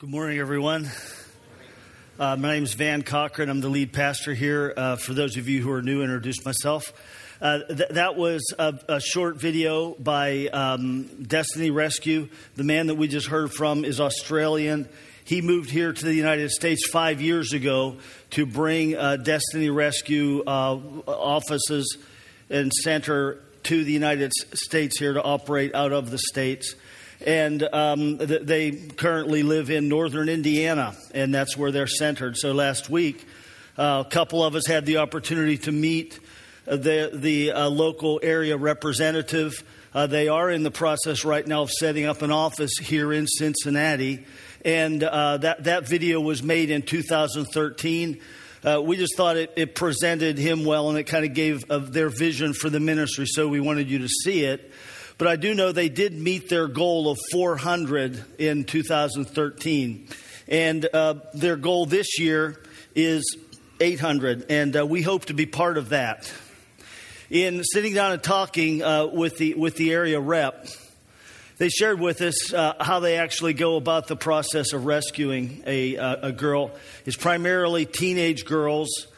Good morning, everyone. Uh, my name is Van Cochran. I'm the lead pastor here. Uh, for those of you who are new, introduce myself. Uh, th- that was a, a, short video by um, Destiny Rescue. The man that we just heard from is Australian. He moved here to the United States five years ago to bring uh, Destiny Rescue uh, offices and center to the United States here to operate out of the States and um, th- they currently live in northern Indiana, and that's where they're centered. So last week, uh, a couple of us had the opportunity to meet uh, the the uh, local area representative. Uh, they are in the process right now of setting up an office here in Cincinnati, and uh, that that video was made in 2013. Uh, we just thought it, it, presented him well and it kind of gave their vision for the ministry, so we wanted you to see it. But I do know they did meet their goal of 400 in 2013. And uh, their goal this year is 800. And uh, we hope to be part of that. In sitting down and talking uh, with, the, with the area rep, they shared with us uh, how they actually go about the process of rescuing a, uh, a girl. It's primarily teenage girls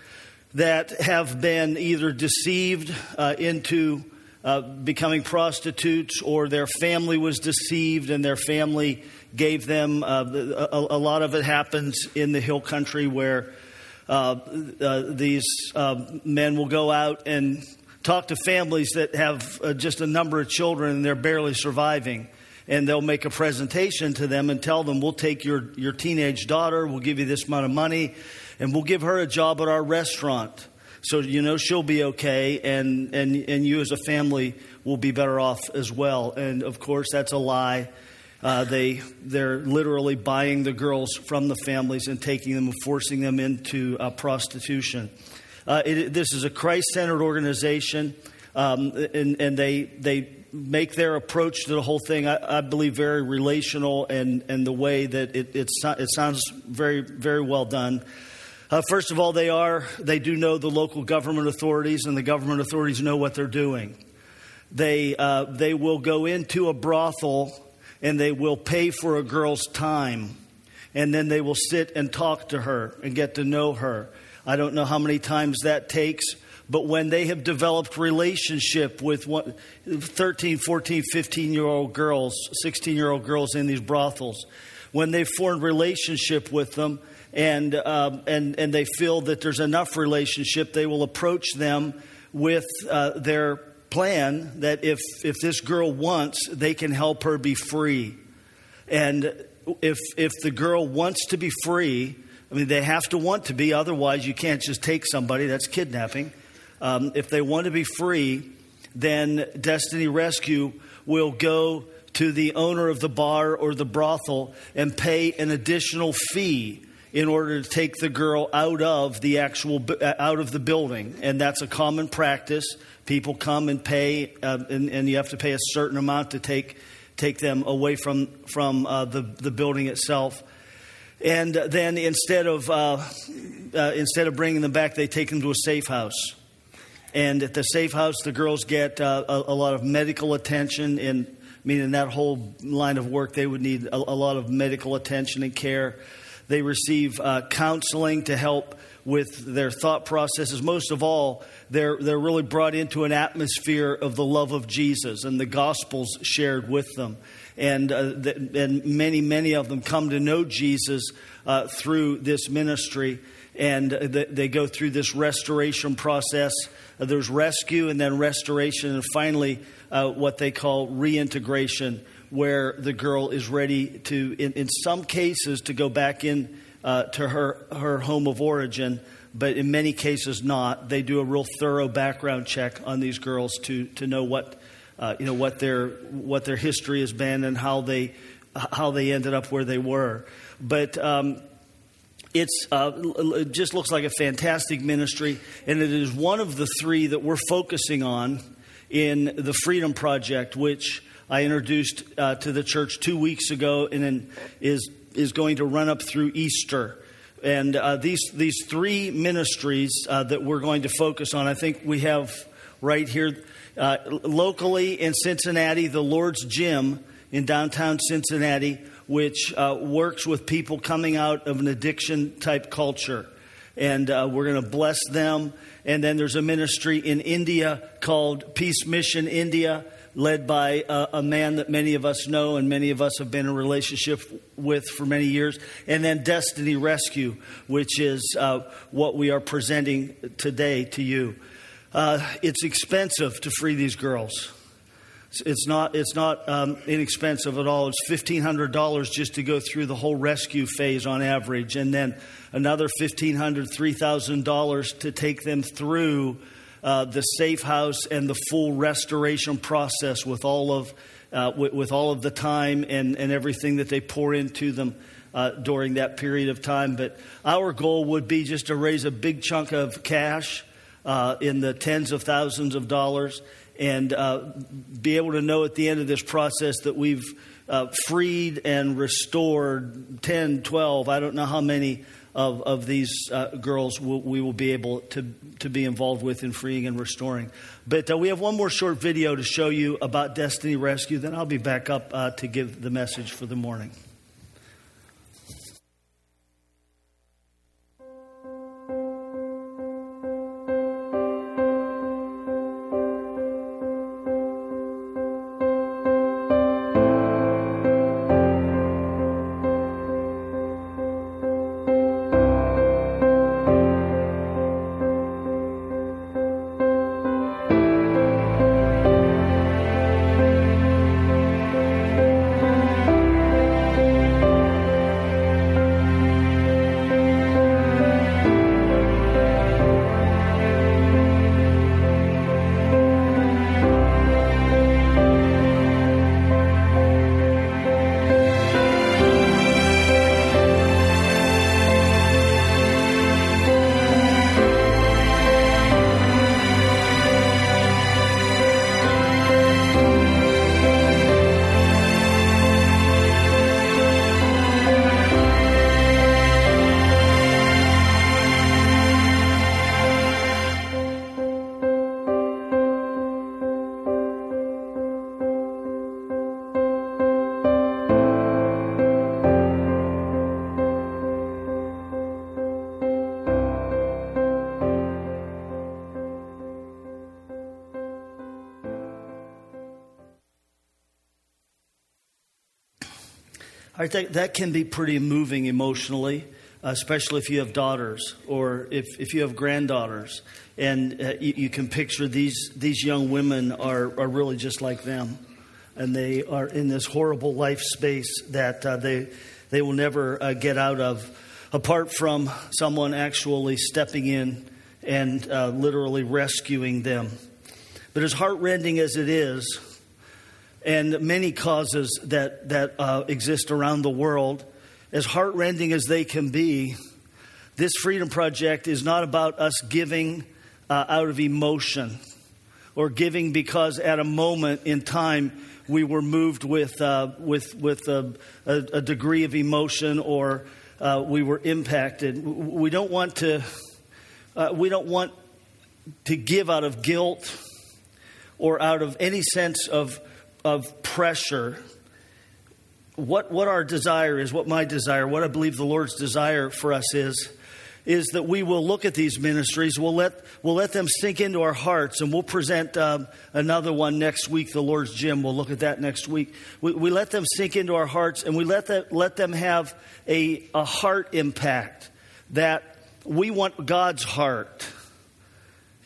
that have been either deceived uh, into uh, becoming prostitutes or their family was deceived and their family gave them. Uh, a, a, lot of it happens in the hill country where uh, uh these uh, men will go out and talk to families that have just a number of children and they're barely surviving. And they'll make a presentation to them and tell them, We'll take your, your teenage daughter, we'll give you this amount of money, and we'll give her a job at our restaurant. So you know she'll be okay, and, and, and you as a family will be better off as well. And of course, that's a lie. Uh, they they're literally buying the girls from the families and taking them and forcing them into uh, prostitution. Uh, it, this is a Christ-centered organization, um, and, and they they make their approach to the whole thing. I, I believe very relational, and and the way that it it, it sounds very very well done. Uh, first of all, they are they do know the local government authorities, and the government authorities know what they're doing. They uh, they will go into a brothel and they will pay for a girl's time, and then they will sit and talk to her and get to know her. I don't know how many times that takes, but when they have developed relationship with one, 13, 14, 15 year old girls, 16 year old girls in these brothels, when they've formed relationship with them, and, um, and, and they feel that there's enough relationship, they will approach them with uh, their plan that if, if this girl wants, they can help her be free. And if, if the girl wants to be free, I mean, they have to want to be, otherwise, you can't just take somebody, that's kidnapping. Um, if they want to be free, then Destiny Rescue will go to the owner of the bar or the brothel and pay an additional fee in order to take the girl out of the actual uh, out of the building. And that's a common practice. People come and pay uh, and, and, you have to pay a certain amount to take take them away from from uh, the the building itself. And then instead of uh, uh, instead of bringing them back they take them to a safe house. And at the safe house the girls get uh, a, a, lot of medical attention and I mean, in that whole line of work they would need a, a lot of medical attention and care they receive uh, counseling to help with their thought processes. Most of all, they're, they're really brought into an atmosphere of the love of Jesus and the Gospels shared with them. And, uh, the, and many, many of them come to know Jesus uh, through this ministry. And the, they go through this restoration process. Uh, there's rescue and then restoration, and finally, uh, what they call reintegration where the girl is ready to, in, in some cases, to go back in uh, to her, her home of origin, but in many cases not. They do a real thorough background check on these girls to, to know what, uh, you know, what, their, what their history has been and how they, how they ended up where they were. But um, it's, uh, it just looks like a fantastic ministry, and it is one of the three that we're focusing on in the Freedom Project, which I introduced uh, to the church two weeks ago, and then is is going to run up through Easter. And uh, these these three ministries uh, that we're going to focus on, I think we have right here uh, locally in Cincinnati, the Lord's Gym in downtown Cincinnati which uh, works with people coming out of an addiction type culture. And uh, we're going to bless them. And then there's a ministry in India called Peace Mission India, led by a, a man that many of us know and many of us have been in relationship with for many years. And then Destiny Rescue, which is uh, what we are presenting today to you. Uh, it's expensive to free these girls. It's not, it's not um, inexpensive at all. It's $1,500 just to go through the whole rescue phase on average, and then another $1,500, $3,000 to take them through uh, the safe house and the full restoration process with all of, uh, with, with, all of the time and, and everything that they pour into them. Uh, during that period of time. But our goal would be just to raise a big chunk of cash uh, in the tens of thousands of dollars and uh, be able to know at the end of this process that we've uh, freed and restored 10, 12, I don't know how many of, of these uh, girls will, we will be able to, to be involved with in freeing and restoring. But uh, we have one more short video to show you about Destiny Rescue, then I'll be back up uh, to give the message for the morning. I think that can be pretty moving emotionally, especially if you have daughters or if, if you have granddaughters. And uh, you, you, can picture these, these young women are, are really just like them. And they are in this horrible life space that uh, they, they will never uh, get out of, apart from someone actually stepping in and uh, literally rescuing them. But as heartrending as it is, and many causes that, that uh, exist around the world, as heartrending as they can be, this Freedom Project is not about us giving uh, out of emotion or giving because at a moment in time we were moved with, uh, with, with a, a, degree of emotion or uh, we were impacted. We don't want to, uh, we don't want to give out of guilt or out of any sense of of pressure, what, what our desire is, what my desire, what I believe the Lord's desire for us is, is that we will look at these ministries, we'll let, we'll let them sink into our hearts, and we'll present um, another one next week, the Lord's Gym. We'll look at that next week. We, we let them sink into our hearts, and we let, that, let them have a, a heart impact that we want God's heart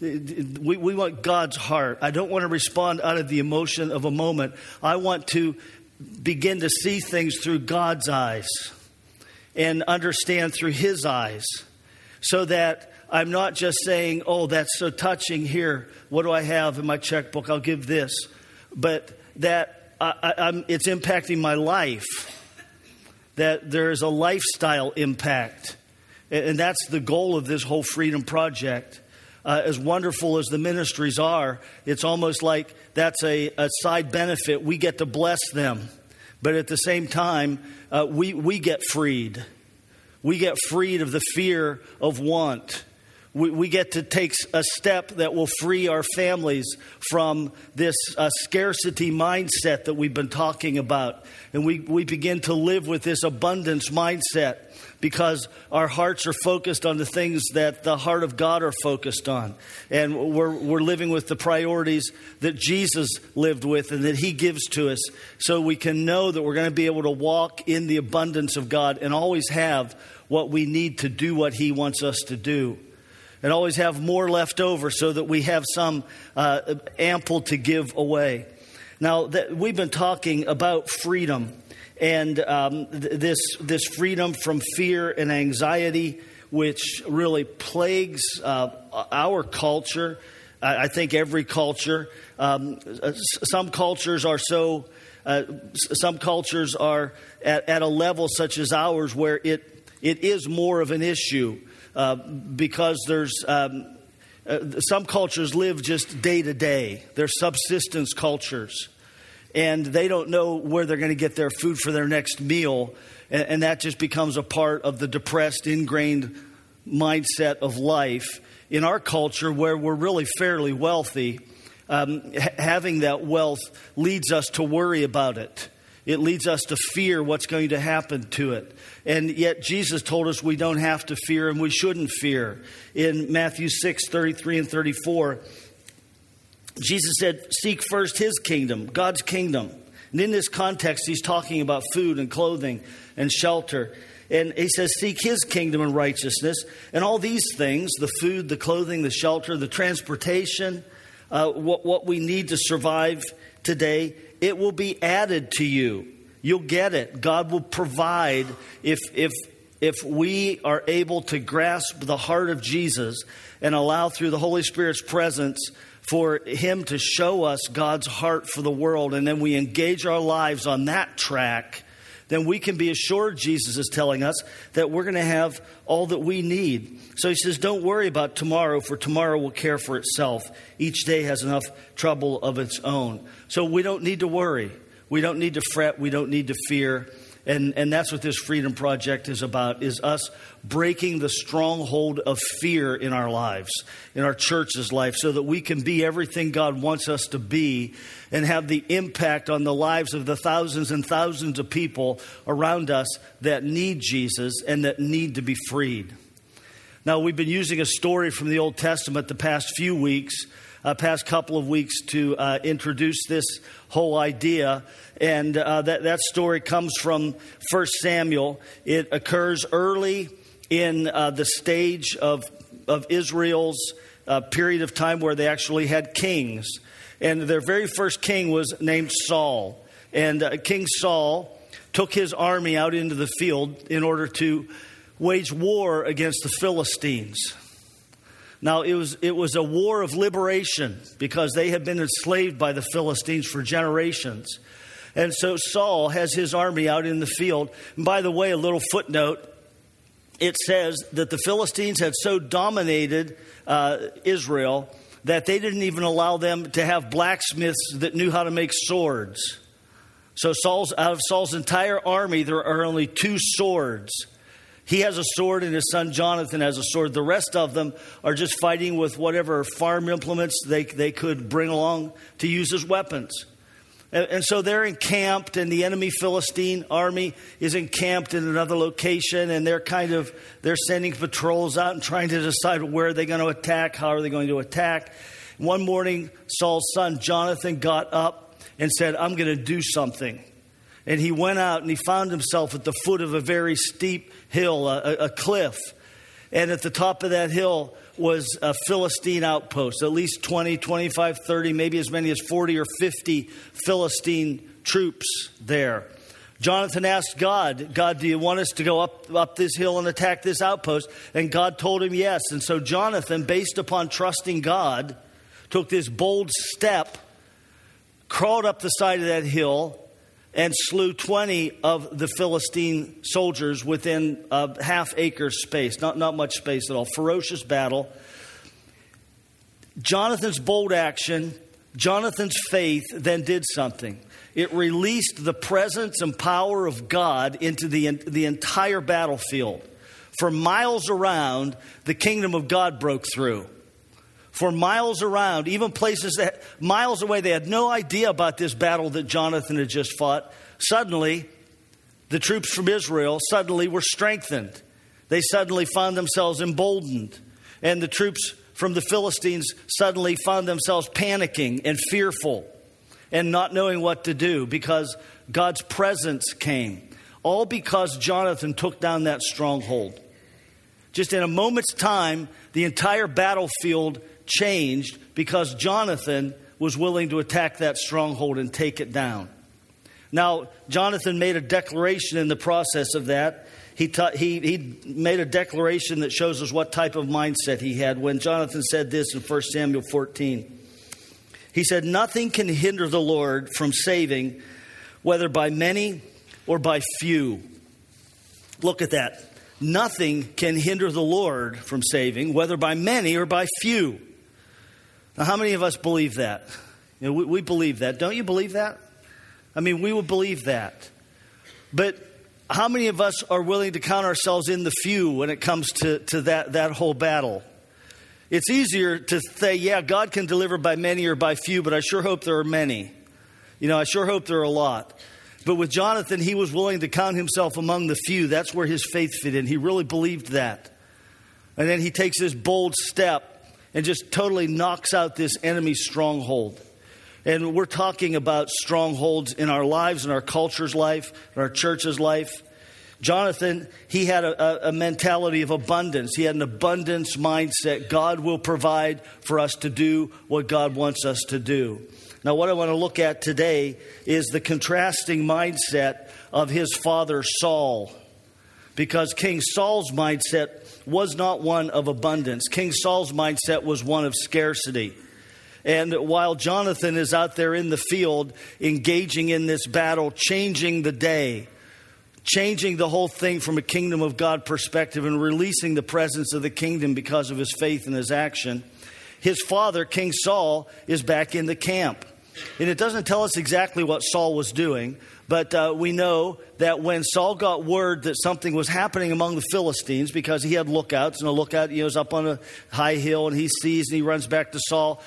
we, we want God's heart. I don't want to respond out of the emotion of a moment. I want to begin to see things through God's eyes and understand through His eyes so that I'm not just saying, oh, that's so touching here. What do I have in my checkbook? I'll give this. But that I, it's impacting my life, that there is a lifestyle impact. And that's the goal of this whole Freedom Project uh, as wonderful as the ministries are, it's almost like that's a, a, side benefit. We get to bless them. But at the same time, uh, we, we get freed. We get freed of the fear of want. we, we get to take a step that will free our families from this uh, scarcity mindset that we've been talking about. And we, we begin to live with this abundance mindset because our hearts are focused on the things that the heart of God are focused on. And we're, we're living with the priorities that Jesus lived with and that He gives to us so we can know that we're going to be able to walk in the abundance of God and always have what we need to do what He wants us to do and always have more left over so that we have some uh, ample to give away. Now, that we've been talking about freedom and um, th- this, this freedom from fear and anxiety, which really plagues uh, our culture. I, I, think every culture. Um, some cultures are so. Uh, some cultures are at, at, a level such as ours where it, it is more of an issue. Uh, because there's um, uh, some cultures live just day to day. They're subsistence cultures, and they don't know where they're going to get their food for their next meal, and, and that just becomes a part of the depressed, ingrained mindset of life. In our culture, where we're really fairly wealthy, um, having that wealth leads us to worry about it. It leads us to fear what's going to happen to it. And yet Jesus told us we don't have to fear and we shouldn't fear. In Matthew 6, 33 and 34, Jesus said, Seek first his kingdom, God's kingdom. And in this context, he's talking about food and clothing and shelter. And he says, Seek his kingdom and righteousness. And all these things the food, the clothing, the shelter, the transportation, uh, what, what we need to survive today it will be added to you. You'll get it. God will provide if, if, if we are able to grasp the heart of Jesus and allow through the Holy Spirit's presence for Him to show us God's heart for the world, and then we engage our lives on that track, then we can be assured, Jesus is telling us, that we're going to have all that we need. So He says, Don't worry about tomorrow, for tomorrow will care for itself. Each day has enough trouble of its own. So we don't need to worry. We don't need to fret. We don't need to fear. And, and that's what this Freedom Project is about, is us breaking the stronghold of fear in our lives, in our church's life, so that we can be everything God wants us to be and have the impact on the lives of the thousands and thousands of people around us that need Jesus and that need to be freed. Now, we've been using a story from the Old Testament the past few weeks uh, past couple of weeks to uh, introduce this whole idea. And uh, that, that story comes from 1 Samuel. It occurs early in uh, the stage of, of Israel's uh, period of time where they actually had kings. And their very first king was named Saul. And uh, King Saul took his army out into the field in order to wage war against the Philistines. Now, it was, it was a war of liberation because they had been enslaved by the Philistines for generations. And so Saul has his army out in the field. And by the way, a little footnote it says that the Philistines had so dominated uh, Israel that they didn't even allow them to have blacksmiths that knew how to make swords. So Saul's out of Saul's entire army, there are only two swords. He has a sword, and his son Jonathan has a sword. The rest of them are just fighting with whatever farm implements they, they could bring along to use as weapons. And, and so they're encamped, and the enemy Philistine army is encamped in another location, and they're kind of they're sending patrols out and trying to decide where are they going to attack, how are they going to attack. One morning, Saul's son Jonathan got up and said, "I'm going to do something." And he went out and he found himself at the foot of a very steep hill, a, a cliff. And at the top of that hill was a Philistine outpost, at least 20, 25, 30, maybe as many as 40 or 50 Philistine troops there. Jonathan asked God, God, do you want us to go up, up this hill and attack this outpost? And God told him yes. And so Jonathan, based upon trusting God, took this bold step, crawled up the side of that hill, and slew 20 of the Philistine soldiers within a half acre space, not, not much space at all. Ferocious battle. Jonathan's bold action, Jonathan's faith then did something. It released the presence and power of God into the, the entire battlefield. for miles around, the kingdom of God broke through. For miles around, even places that miles away, they had no idea about this battle that Jonathan had just fought. Suddenly, the troops from Israel suddenly were strengthened. They suddenly found themselves emboldened. And the troops from the Philistines suddenly found themselves panicking and fearful and not knowing what to do because God's presence came. All because Jonathan took down that stronghold. Just in a moment's time, the entire battlefield changed because Jonathan was willing to attack that stronghold and take it down. Now, Jonathan made a declaration in the process of that. He, ta- he, he made a declaration that shows us what type of mindset he had when Jonathan said this in 1 Samuel 14. He said, Nothing can hinder the Lord from saving, whether by many or by few. Look at that. Nothing can hinder the Lord from saving, whether by many or by few. Now, how many of us believe that? You know, we, we believe that. Don't you believe that? I mean, we would believe that. But how many of us are willing to count ourselves in the few when it comes to, to that, that whole battle? It's easier to say, yeah, God can deliver by many or by few, but I sure hope there are many. You know, I sure hope there are a lot. But with Jonathan, he was willing to count himself among the few. That's where his faith fit in. He really believed that. And then he takes this bold step and just totally knocks out this enemy stronghold. And we're talking about strongholds in our lives, in our culture's life, in our church's life. Jonathan, he had a, a, mentality of abundance. He had an abundance mindset. God will provide for us to do what God wants us to do. Now, what I want to look at today is the contrasting mindset of his father Saul. Because King Saul's mindset was not one of abundance, King Saul's mindset was one of scarcity. And while Jonathan is out there in the field engaging in this battle, changing the day, changing the whole thing from a kingdom of God perspective and releasing the presence of the kingdom because of his faith and his action, his father, King Saul, is back in the camp. And it doesn't tell us exactly what Saul was doing, but uh, we know that when Saul got word that something was happening among the Philistines, because he had lookouts, and a lookout you know, is up on a high hill, and he sees and he runs back to Saul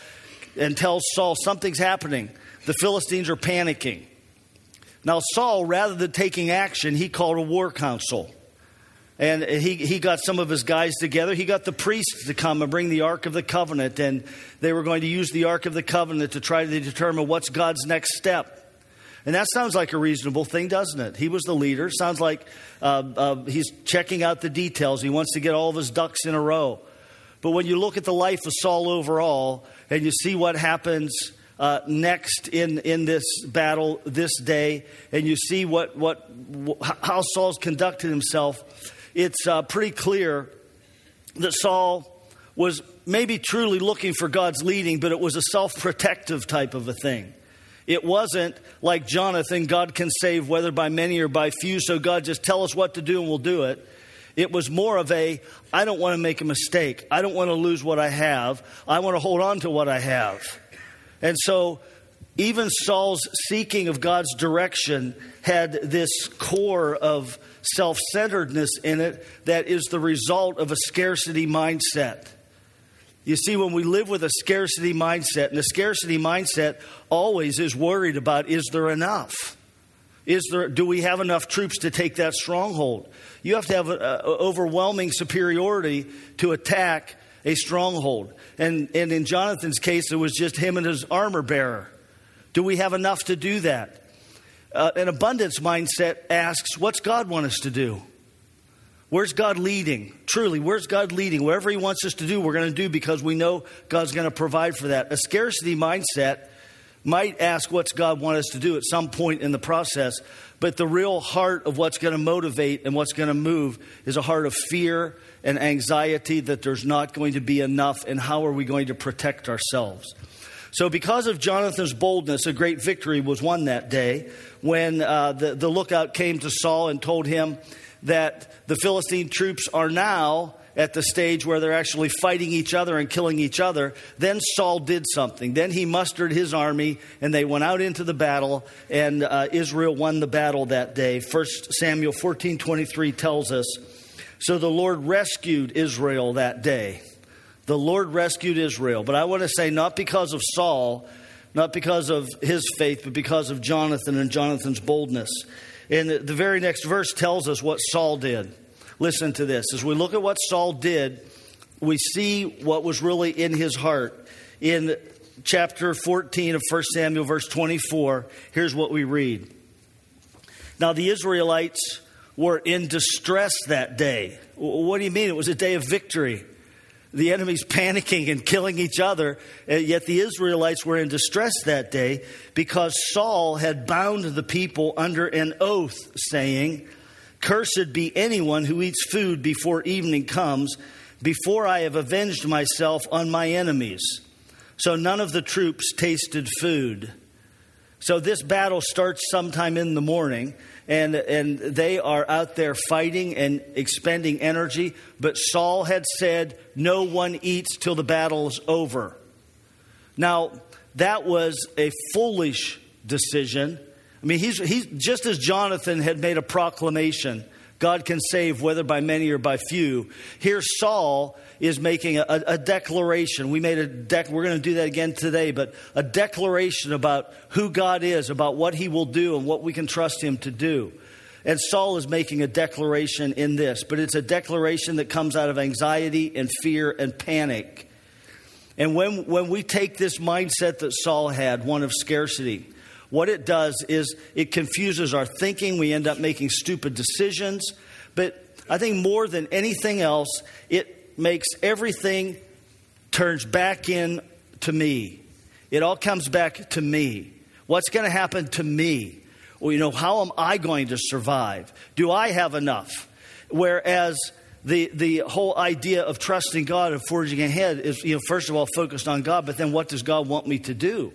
and tells Saul something's happening. The Philistines are panicking. Now, Saul, rather than taking action, he called a war council. And he, he got some of his guys together. He got the priests to come and bring the Ark of the Covenant. And they were going to use the Ark of the Covenant to try to determine what's God's next step. And that sounds like a reasonable thing, doesn't it? He was the leader. Sounds like uh, uh, he's checking out the details. He wants to get all of his ducks in a row. But when you look at the life of Saul overall and you see what happens uh, next in, in this battle this day, and you see what, what, how Saul's conducted himself, it's uh, pretty clear that Saul was maybe truly looking for God's leading, but it was a self protective type of a thing. It wasn't like Jonathan, God can save whether by many or by few, so God just tell us what to do and we'll do it. It was more of a, I don't want to make a mistake. I don't want to lose what I have. I want to hold on to what I have. And so even Saul's seeking of God's direction had this core of self centeredness in it that is the result of a scarcity mindset. You see, when we live with a scarcity mindset, and the scarcity mindset always is worried about is there enough? Is there, do we have enough troops to take that stronghold? You have to have a, a overwhelming superiority to attack a stronghold. And, and in Jonathan's case, it was just him and his armor bearer. Do we have enough to do that? Uh, an abundance mindset asks, What's God want us to do? Where's God leading? Truly, where's God leading? Wherever He wants us to do, we're going to do because we know God's going to provide for that. A scarcity mindset might ask, What's God want us to do at some point in the process? But the real heart of what's going to motivate and what's going to move is a heart of fear and anxiety that there's not going to be enough, and how are we going to protect ourselves? So, because of Jonathan's boldness, a great victory was won that day when uh, the, the lookout came to Saul and told him that the Philistine troops are now at the stage where they're actually fighting each other and killing each other. Then Saul did something. Then he mustered his army and they went out into the battle, and uh, Israel won the battle that day. 1 Samuel 14 23 tells us So the Lord rescued Israel that day. The Lord rescued Israel. But I want to say, not because of Saul, not because of his faith, but because of Jonathan and Jonathan's boldness. And the very next verse tells us what Saul did. Listen to this. As we look at what Saul did, we see what was really in his heart. In chapter 14 of 1 Samuel, verse 24, here's what we read. Now, the Israelites were in distress that day. What do you mean? It was a day of victory. The enemy's panicking and killing each other, eh, yet the Israelites were in distress that day because Saul had bound the people under an oath, saying, Cursed be anyone who eats food before evening comes, before I have avenged myself on my enemies. So none of the troops tasted food. So this battle starts sometime in the morning, and, and they are out there fighting and expending energy. But Saul had said, No one eats till the battle is over. Now, that was a foolish decision. I mean, he's, he's just as Jonathan had made a proclamation God can save whether by many or by few. Here, Saul is making a, a declaration. We made a dec- we're going to do that again today, but a declaration about who God is, about what he will do, and what we can trust him to do. And Saul is making a declaration in this, but it's a declaration that comes out of anxiety and fear and panic. And when, when we take this mindset that Saul had, one of scarcity, what it does is it confuses our thinking. We end up making stupid decisions. But I think more than anything else, it makes everything turns back in to me. It all comes back to me. What's going to happen to me? Well, you know, how am I going to survive? Do I have enough? Whereas the, the whole idea of trusting God and forging ahead is, you know, first of all, focused on God, but then what does God want me to do?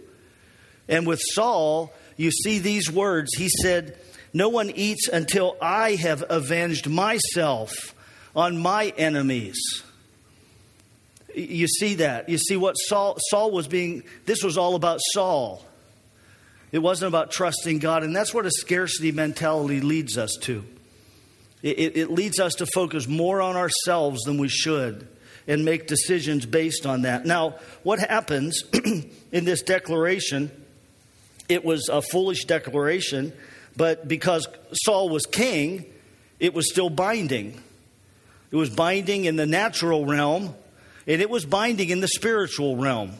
And with Saul, you see these words. He said, No one eats until I have avenged myself on my enemies. You see that. You see what Saul, Saul was being, this was all about Saul. It wasn't about trusting God. And that's what a scarcity mentality leads us to. It, it leads us to focus more on ourselves than we should and make decisions based on that. Now, what happens in this declaration? It was a foolish declaration, but because Saul was king, it was still binding. It was binding in the natural realm, and it was binding in the spiritual realm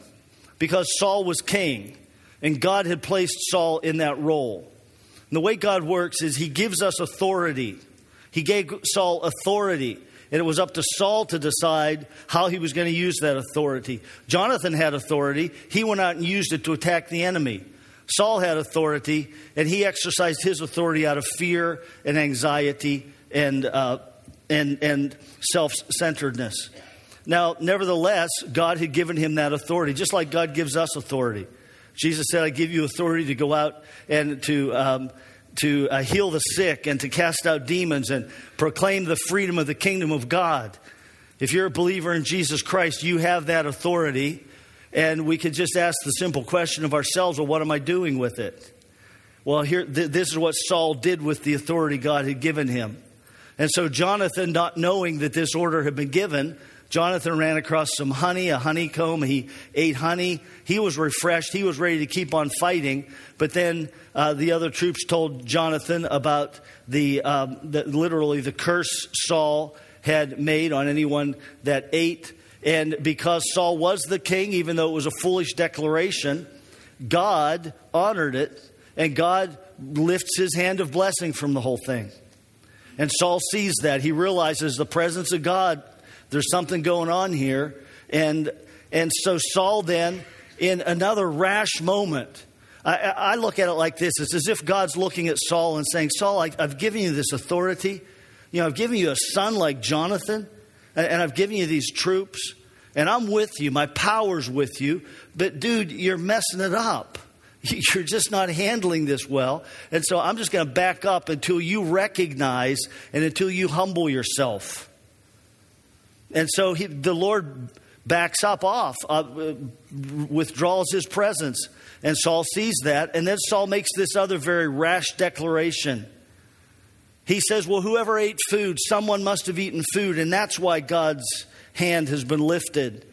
because Saul was king, and God had placed Saul in that role. And the way God works is he gives us authority. He gave Saul authority, and it was up to Saul to decide how he was going to use that authority. Jonathan had authority, he went out and used it to attack the enemy. Saul had authority, and he exercised his authority out of fear and anxiety and, uh, and, and self centeredness. Now, nevertheless, God had given him that authority, just like God gives us authority. Jesus said, I give you authority to go out and to, um, to uh, heal the sick and to cast out demons and proclaim the freedom of the kingdom of God. If you're a believer in Jesus Christ, you have that authority. And we could just ask the simple question of ourselves well, what am I doing with it? Well, here, th- this is what Saul did with the authority God had given him. And so, Jonathan, not knowing that this order had been given, Jonathan ran across some honey, a honeycomb. He ate honey. He was refreshed. He was ready to keep on fighting. But then uh, the other troops told Jonathan about the, um, the, literally the curse Saul had made on anyone that ate and because Saul was the king, even though it was a foolish declaration, God honored it, and God lifts his hand of blessing from the whole thing. And Saul sees that. He realizes the presence of God, there's something going on here. And, and so Saul then, in another rash moment, I, I look at it like this it's as if God's looking at Saul and saying, Saul, I, I've given you this authority. You know, I've given you a son like Jonathan and I've given you these troops, and I'm with you. My power's with you. But, dude, you're messing it up. You're just not handling this well. And so I'm just going to back up until you recognize and until you humble yourself. And so he, the Lord backs up off, uh, withdraws his presence. And Saul sees that. And then Saul makes this other very rash declaration. He says, Well, whoever ate food, someone must have eaten food, and that's why God's hand has been lifted.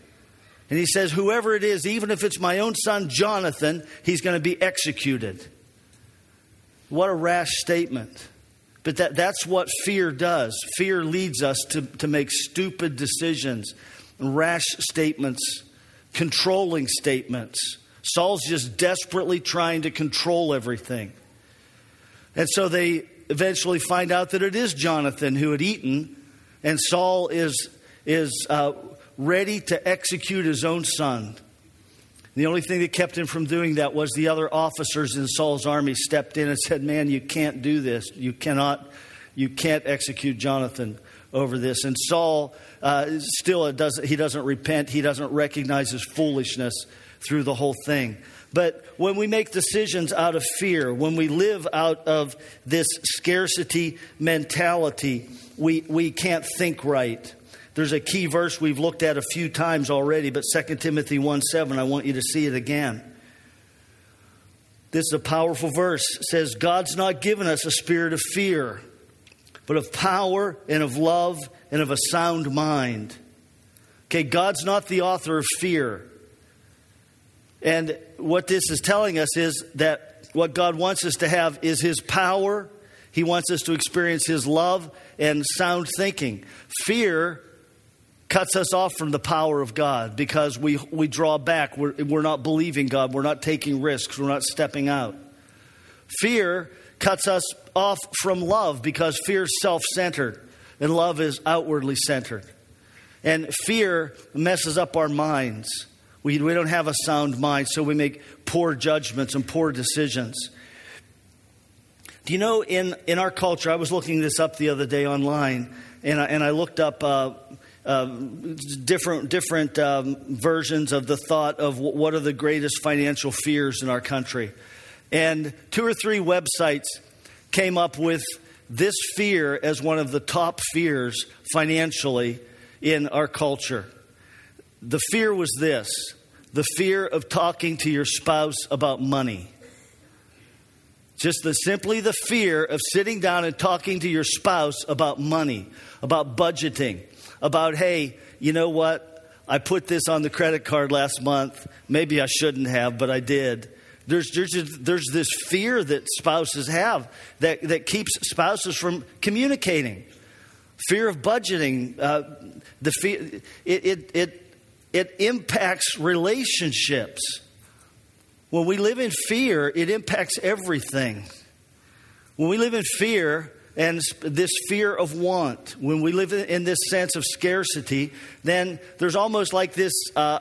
And he says, Whoever it is, even if it's my own son Jonathan, he's going to be executed. What a rash statement. But that, that's what fear does. Fear leads us to, to make stupid decisions, rash statements, controlling statements. Saul's just desperately trying to control everything. And so they eventually find out that it is Jonathan who had eaten, and Saul is, is uh, ready to execute his own son. The only thing that kept him from doing that was the other officers in Saul's army stepped in and said, Man, you can't do this. You cannot, you can't execute Jonathan over this. And Saul uh, still does, he doesn't repent, he doesn't recognize his foolishness through the whole thing. But when we make decisions out of fear, when we live out of this scarcity mentality, we, we can't think right. There's a key verse we've looked at a few times already, but 2 Timothy 1 7, I want you to see it again. This is a powerful verse. It says, God's not given us a spirit of fear, but of power and of love and of a sound mind. Okay, God's not the author of fear. And what this is telling us is that what God wants us to have is His power. He wants us to experience His love and sound thinking. Fear cuts us off from the power of God because we, we draw back. We're, we're not believing God. We're not taking risks. We're not stepping out. Fear cuts us off from love because fear is self centered and love is outwardly centered. And fear messes up our minds. We, we don't have a sound mind, so we make poor judgments and poor decisions. Do you know in, in our culture, I was looking this up the other day online, and I, and I looked up uh, uh, different, different um, versions of the thought of what are the greatest financial fears in our country. And two or three websites came up with this fear as one of the top fears financially in our culture. The fear was this the fear of talking to your spouse about money. Just the, simply the fear of sitting down and talking to your spouse about money, about budgeting, about, hey, you know what? I put this on the credit card last month. Maybe I shouldn't have, but I did. There's, there's, there's this fear that spouses have that, that keeps spouses from communicating. Fear of budgeting. Uh, the fear, it, it, it, it impacts relationships. When we live in fear, it impacts everything. When we live in fear, and this fear of want, when we live in this sense of scarcity, then there's almost like this. Uh,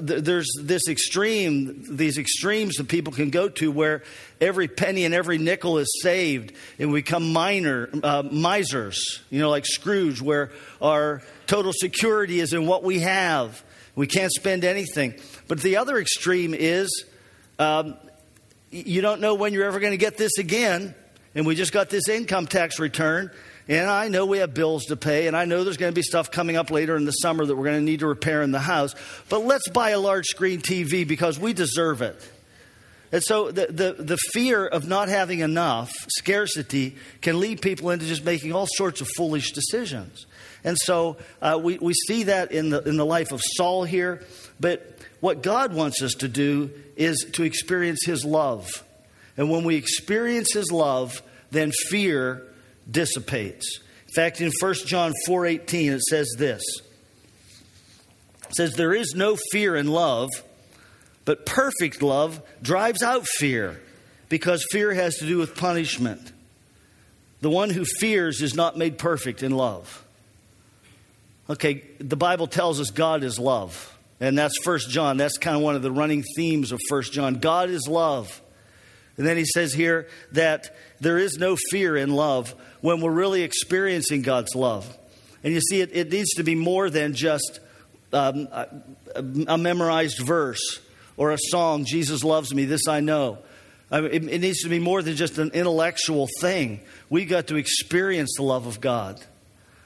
there's this extreme, these extremes that people can go to where every penny and every nickel is saved, and we become minor uh, misers. You know, like Scrooge, where our total security is in what we have. We can't spend anything. But the other extreme is um, you don't know when you're ever going to get this again and we just got this income tax return, and I know we have bills to pay, and I know there's going to be stuff coming up later in the summer that we're going to need to repair in the house, but let's buy a large screen TV because we deserve it. And so the, the, the fear of not having enough, scarcity, can lead people into just making all sorts of foolish decisions. And so uh, we, we see that in the, in the life of Saul here. But what God wants us to do is to experience his love. And when we experience his love, then fear dissipates. In fact, in 1 John 4:18 it says this. It says there is no fear in love, but perfect love drives out fear, because fear has to do with punishment. The one who fears is not made perfect in love. Okay, the Bible tells us God is love. And that's First John. That's kind of one of the running themes of First John. God is love. And then he says here that there is no fear in love when we're really experiencing God's love. And you see, it, it needs to be more than just um, a, a, memorized verse or a song, Jesus loves me, this I know. I mean, it, it needs to be more than just an intellectual thing. We've got to experience the love of God.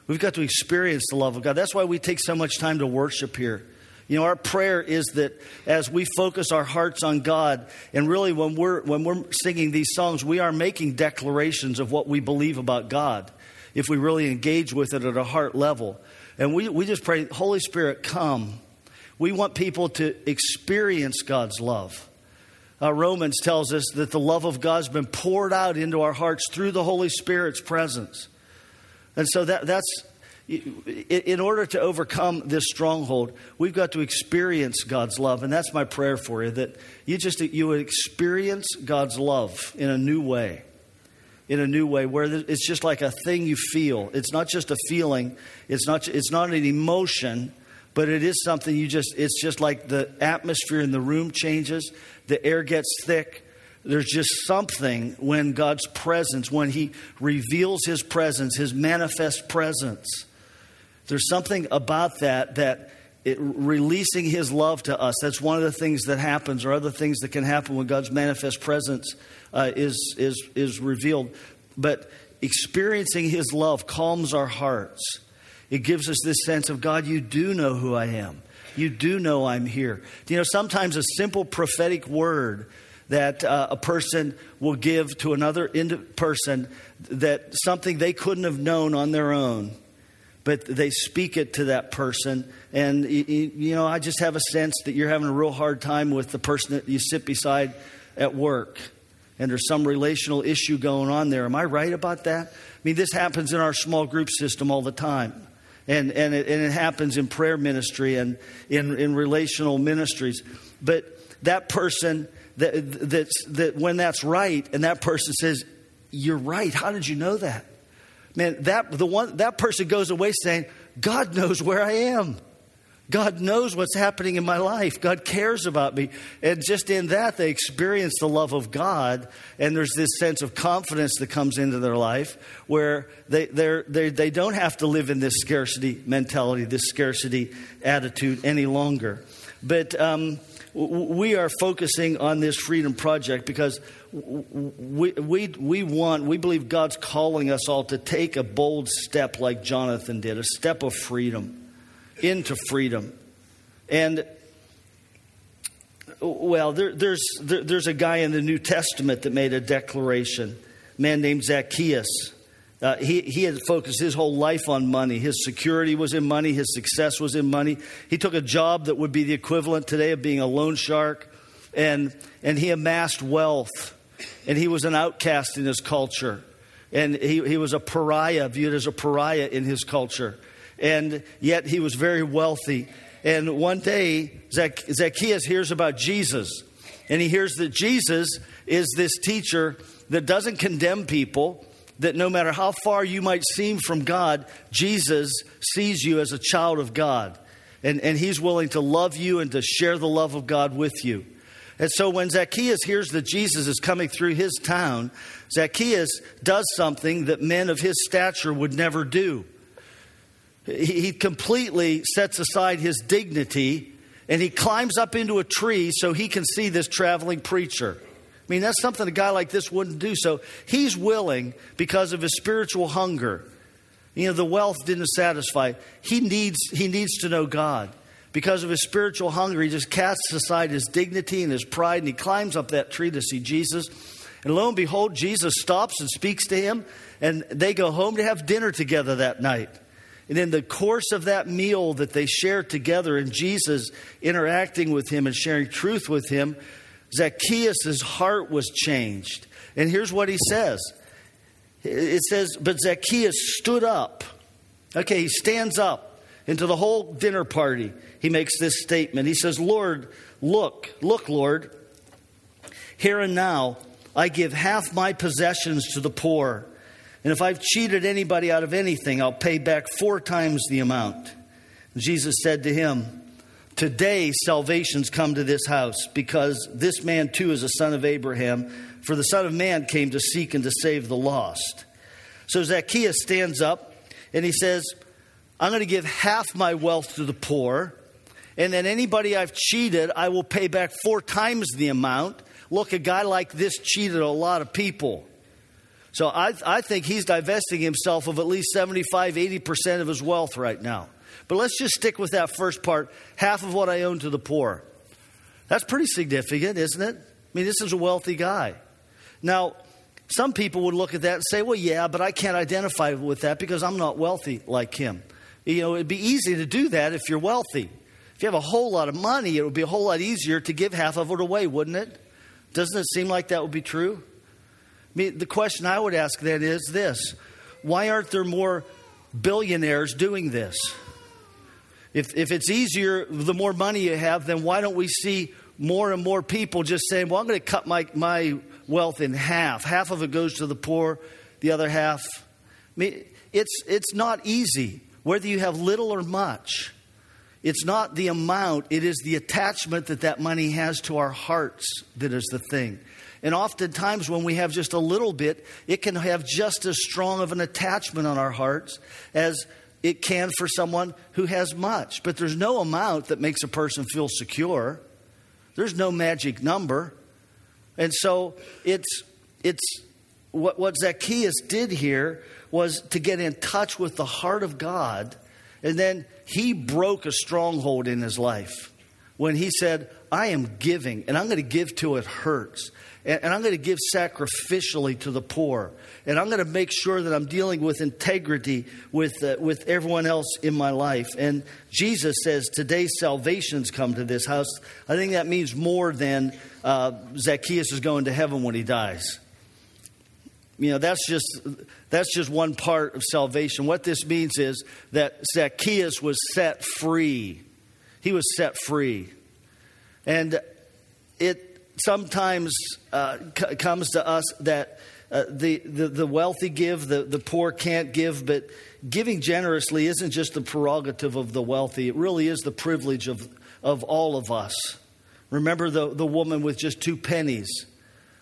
We've got to experience the love of God. That's why we take so much time to worship here. You know, our prayer is that as we focus our hearts on God, and really when we're, when we're singing these songs, we are making declarations of what we believe about God if we really engage with it at a heart level. And we, we just pray, Holy Spirit, come. We want people to experience God's love. Uh, Romans tells us that the love of God has been poured out into our hearts through the Holy Spirit's presence. And so that, that's, in order to overcome this stronghold, we've got to experience God's love. And that's my prayer for you that you just you experience God's love in a new way. In a new way, where it's just like a thing you feel. It's not just a feeling. It's not. It's not an emotion, but it is something you just. It's just like the atmosphere in the room changes. The air gets thick. There's just something when God's presence, when He reveals His presence, His manifest presence there's something about that that it, releasing his love to us that's one of the things that happens or other things that can happen when god's manifest presence uh, is, is, is revealed but experiencing his love calms our hearts it gives us this sense of god you do know who i am you do know i'm here you know sometimes a simple prophetic word that uh, a person will give to another person that something they couldn't have known on their own but they speak it to that person. And, you know, I just have a sense that you're having a real hard time with the person that you sit beside at work. And there's some relational issue going on there. Am I right about that? I mean, this happens in our small group system all the time. And, and, it, and it happens in prayer ministry and in, in relational ministries. But that person, that, that's, that when that's right, and that person says, You're right, how did you know that? man, that, the one, that person goes away saying, God knows where I am. God knows what's happening in my life. God cares about me. And just in that, they experience the love of God. And there's this sense of confidence that comes into their life where they, they they don't have to live in this scarcity mentality, this scarcity attitude any longer. But um, we are focusing on this freedom project because we, we, we want, we believe God's calling us all to take a bold step like Jonathan did, a step of freedom, into freedom. And, well, there, there's, there, there's a guy in the New Testament that made a declaration, a man named Zacchaeus. Uh, he, he had focused his whole life on money. His security was in money, his success was in money. He took a job that would be the equivalent today of being a loan shark, and, and he amassed wealth. And he was an outcast in his culture. And he, he was a pariah, viewed as a pariah in his culture. And yet he was very wealthy. And one day, Zacchaeus hears about Jesus. And he hears that Jesus is this teacher that doesn't condemn people that no matter how far you might seem from God, Jesus sees you as a child of God. And, and he's willing to love you and to share the love of God with you. And so when Zacchaeus hears that Jesus is coming through his town, Zacchaeus does something that men of his stature would never do. He, completely sets aside his dignity and he climbs up into a tree so he can see this traveling preacher. I mean, that's something a guy like this wouldn't do. So he's willing because of his spiritual hunger. You know, the wealth didn't satisfy. He needs, he needs to know God. Because of his spiritual hunger, he just casts aside his dignity and his pride and he climbs up that tree to see Jesus. And lo and behold, Jesus stops and speaks to him, and they go home to have dinner together that night. And in the course of that meal that they share together, and Jesus interacting with him and sharing truth with him, Zacchaeus' heart was changed. And here's what he says it says, But Zacchaeus stood up. Okay, he stands up into the whole dinner party. He makes this statement. He says, Lord, look, look, Lord, here and now I give half my possessions to the poor. And if I've cheated anybody out of anything, I'll pay back four times the amount. Jesus said to him, Today salvation's come to this house because this man too is a son of Abraham. For the Son of Man came to seek and to save the lost. So Zacchaeus stands up and he says, I'm going to give half my wealth to the poor, and then anybody I've cheated, I will pay back four times the amount. Look, a guy like this cheated a lot of people. So I, I think he's divesting himself of at least 75, 80% of his wealth right now. But let's just stick with that first part half of what I own to the poor. That's pretty significant, isn't it? I mean, this is a wealthy guy. Now, some people would look at that and say, well, yeah, but I can't identify with that because I'm not wealthy like him. You know, it'd be easy to do that if you're wealthy. If you have a whole lot of money, it would be a whole lot easier to give half of it away, wouldn't it? Doesn't it seem like that would be true? I mean, the question I would ask then is this why aren't there more billionaires doing this? If, if it's easier, the more money you have, then why don't we see more and more people just saying, well, I'm going to cut my, my wealth in half? Half of it goes to the poor, the other half. I mean, it's, it's not easy, whether you have little or much. It's not the amount, it is the attachment that that money has to our hearts that is the thing. And oftentimes, when we have just a little bit, it can have just as strong of an attachment on our hearts as it can for someone who has much. But there's no amount that makes a person feel secure, there's no magic number. And so it's, it's what, what Zacchaeus did here was to get in touch with the heart of God and then he broke a stronghold in his life when he said, I am giving, and I'm going to give till it hurts. And, and I'm going to give sacrificially to the poor. And I'm going to make sure that I'm dealing with integrity with, uh, with everyone else in my life. And Jesus says, Today salvation's come to this house. I think that means more than uh, Zacchaeus is going to heaven when he dies. You know, that's just that's just one part of salvation. What this means is that Zacchaeus was set free. He was set free. And it sometimes uh, c- comes to us that uh, the, the, the wealthy give, the, the poor can't give, but giving generously isn't just the prerogative of the wealthy, it really is the privilege of, of all of us. Remember the, the woman with just two pennies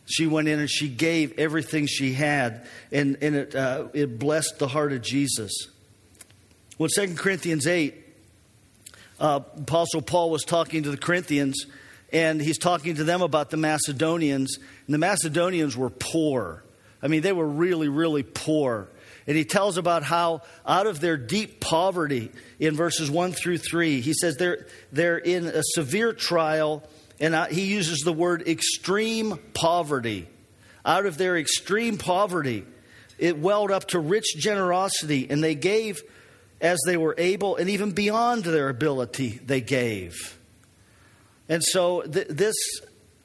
she went in and she gave everything she had, and, and it, uh, it blessed the heart of Jesus. Well, 2 Corinthians 8, uh, Apostle Paul was talking to the Corinthians, and he's talking to them about the Macedonians. And the Macedonians were poor. I mean, they were really, really poor. And he tells about how, out of their deep poverty, in verses 1 through 3, he says they're, they're in a severe trial and he uses the word extreme poverty. Out of their extreme poverty, it welled up to rich generosity, and they gave as they were able, and even beyond their ability, they gave. And so, th- this,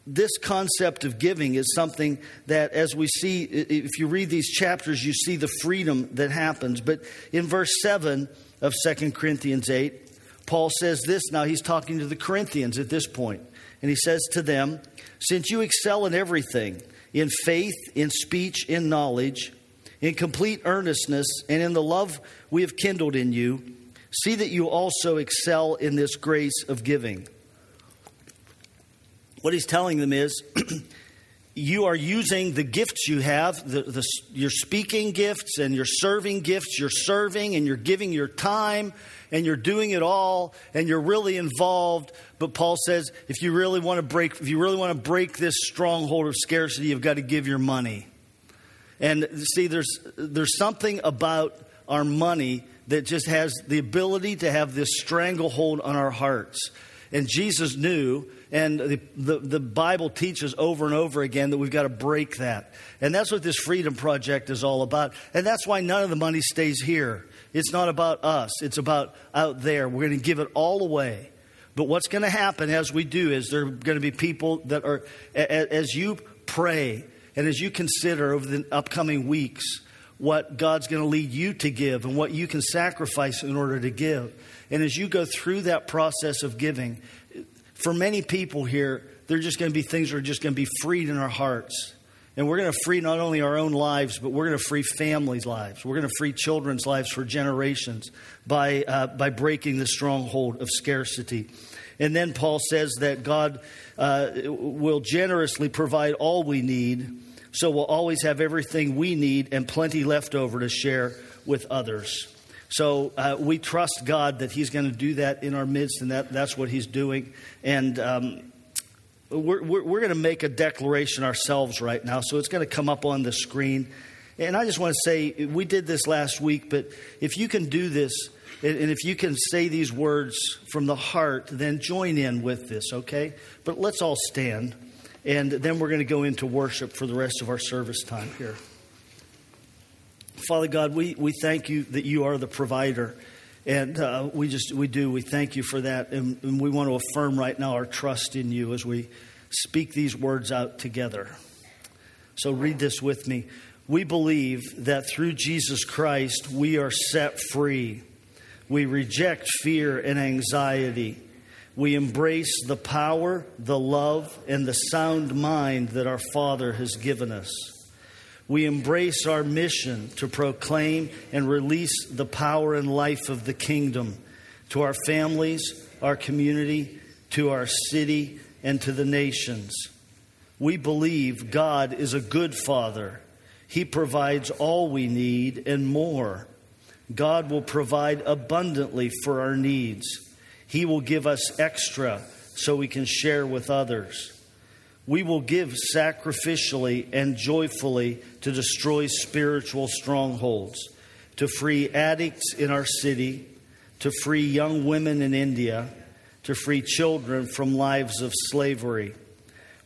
this concept of giving is something that, as we see, if you read these chapters, you see the freedom that happens. But in verse 7 of 2 Corinthians 8, Paul says this now, he's talking to the Corinthians at this. And he says to them, Since you excel in everything, in faith, in speech, in knowledge, in complete earnestness, and in the love we have kindled in you, see that you also excel in this grace of giving. What he's telling them is, you are using the gifts you have, the, the, your speaking gifts and your serving gifts, you're serving and you're giving your time and you're doing it all and you're really involved. But Paul says if you really want to break, if you really want to break this stronghold of scarcity, you've got to give your money. And see, there's, there's something about our money that just has the ability to have this stranglehold on our hearts. And Jesus knew, and the, the, the, Bible teaches over and over again that we've got to break that. And that's what this Freedom Project is all about. And that's why none of the money stays here. It's not about us, it's about out there. We're going to give it all away. But what's going to happen as we do is there are going to be people that are, as you pray and as you consider over the upcoming weeks what God's going to lead you to give and what you can sacrifice in order to give. And as you go through that process of giving, for many people here, they're just going to be things that are just going to be freed in our hearts. And we're going to free not only our own lives, but we're going to free families' lives. We're going to free children's lives for generations by, uh, by breaking the stronghold of scarcity. And then Paul says that God uh, will generously provide all we need, so we'll always have everything we need and plenty left over to share with others. So uh, we trust God that He's going to do that in our midst, and that, that's what He's doing. And um, we're, we're, we're going to make a declaration ourselves right now, so it's going to come up on the screen. And I just want to say, we did this last week, but if you can do this, and if you can say these words from the heart, then join in with this, okay? But let's all stand, and then we're going to go into worship for the rest of our service time here. Father God, we, we thank you that you are the provider. And uh, we just, we do, we thank you for that. And, and we want to affirm right now our trust in you as we speak these words out together. So read this with me. We believe that through Jesus Christ we are set free. We reject fear and anxiety. We embrace the power, the love, and the sound mind that our Father has given us. We embrace our mission to proclaim and release the power and life of the kingdom to our families, our community, to our city, and to the nations. We believe God is a good Father. He provides all we need and more. God will provide abundantly for our needs. He will give us extra so we can share with others. We will give sacrificially and joyfully to destroy spiritual strongholds, to free addicts in our city, to free young women in India, to free children from lives of slavery.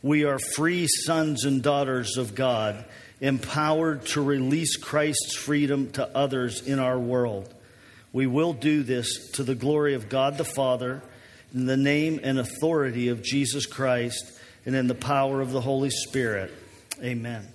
We are free sons and daughters of God, empowered to release Christ's freedom to others in our world. We will do this to the glory of God the Father, in the name and authority of Jesus Christ and in the power of the Holy Spirit. Amen.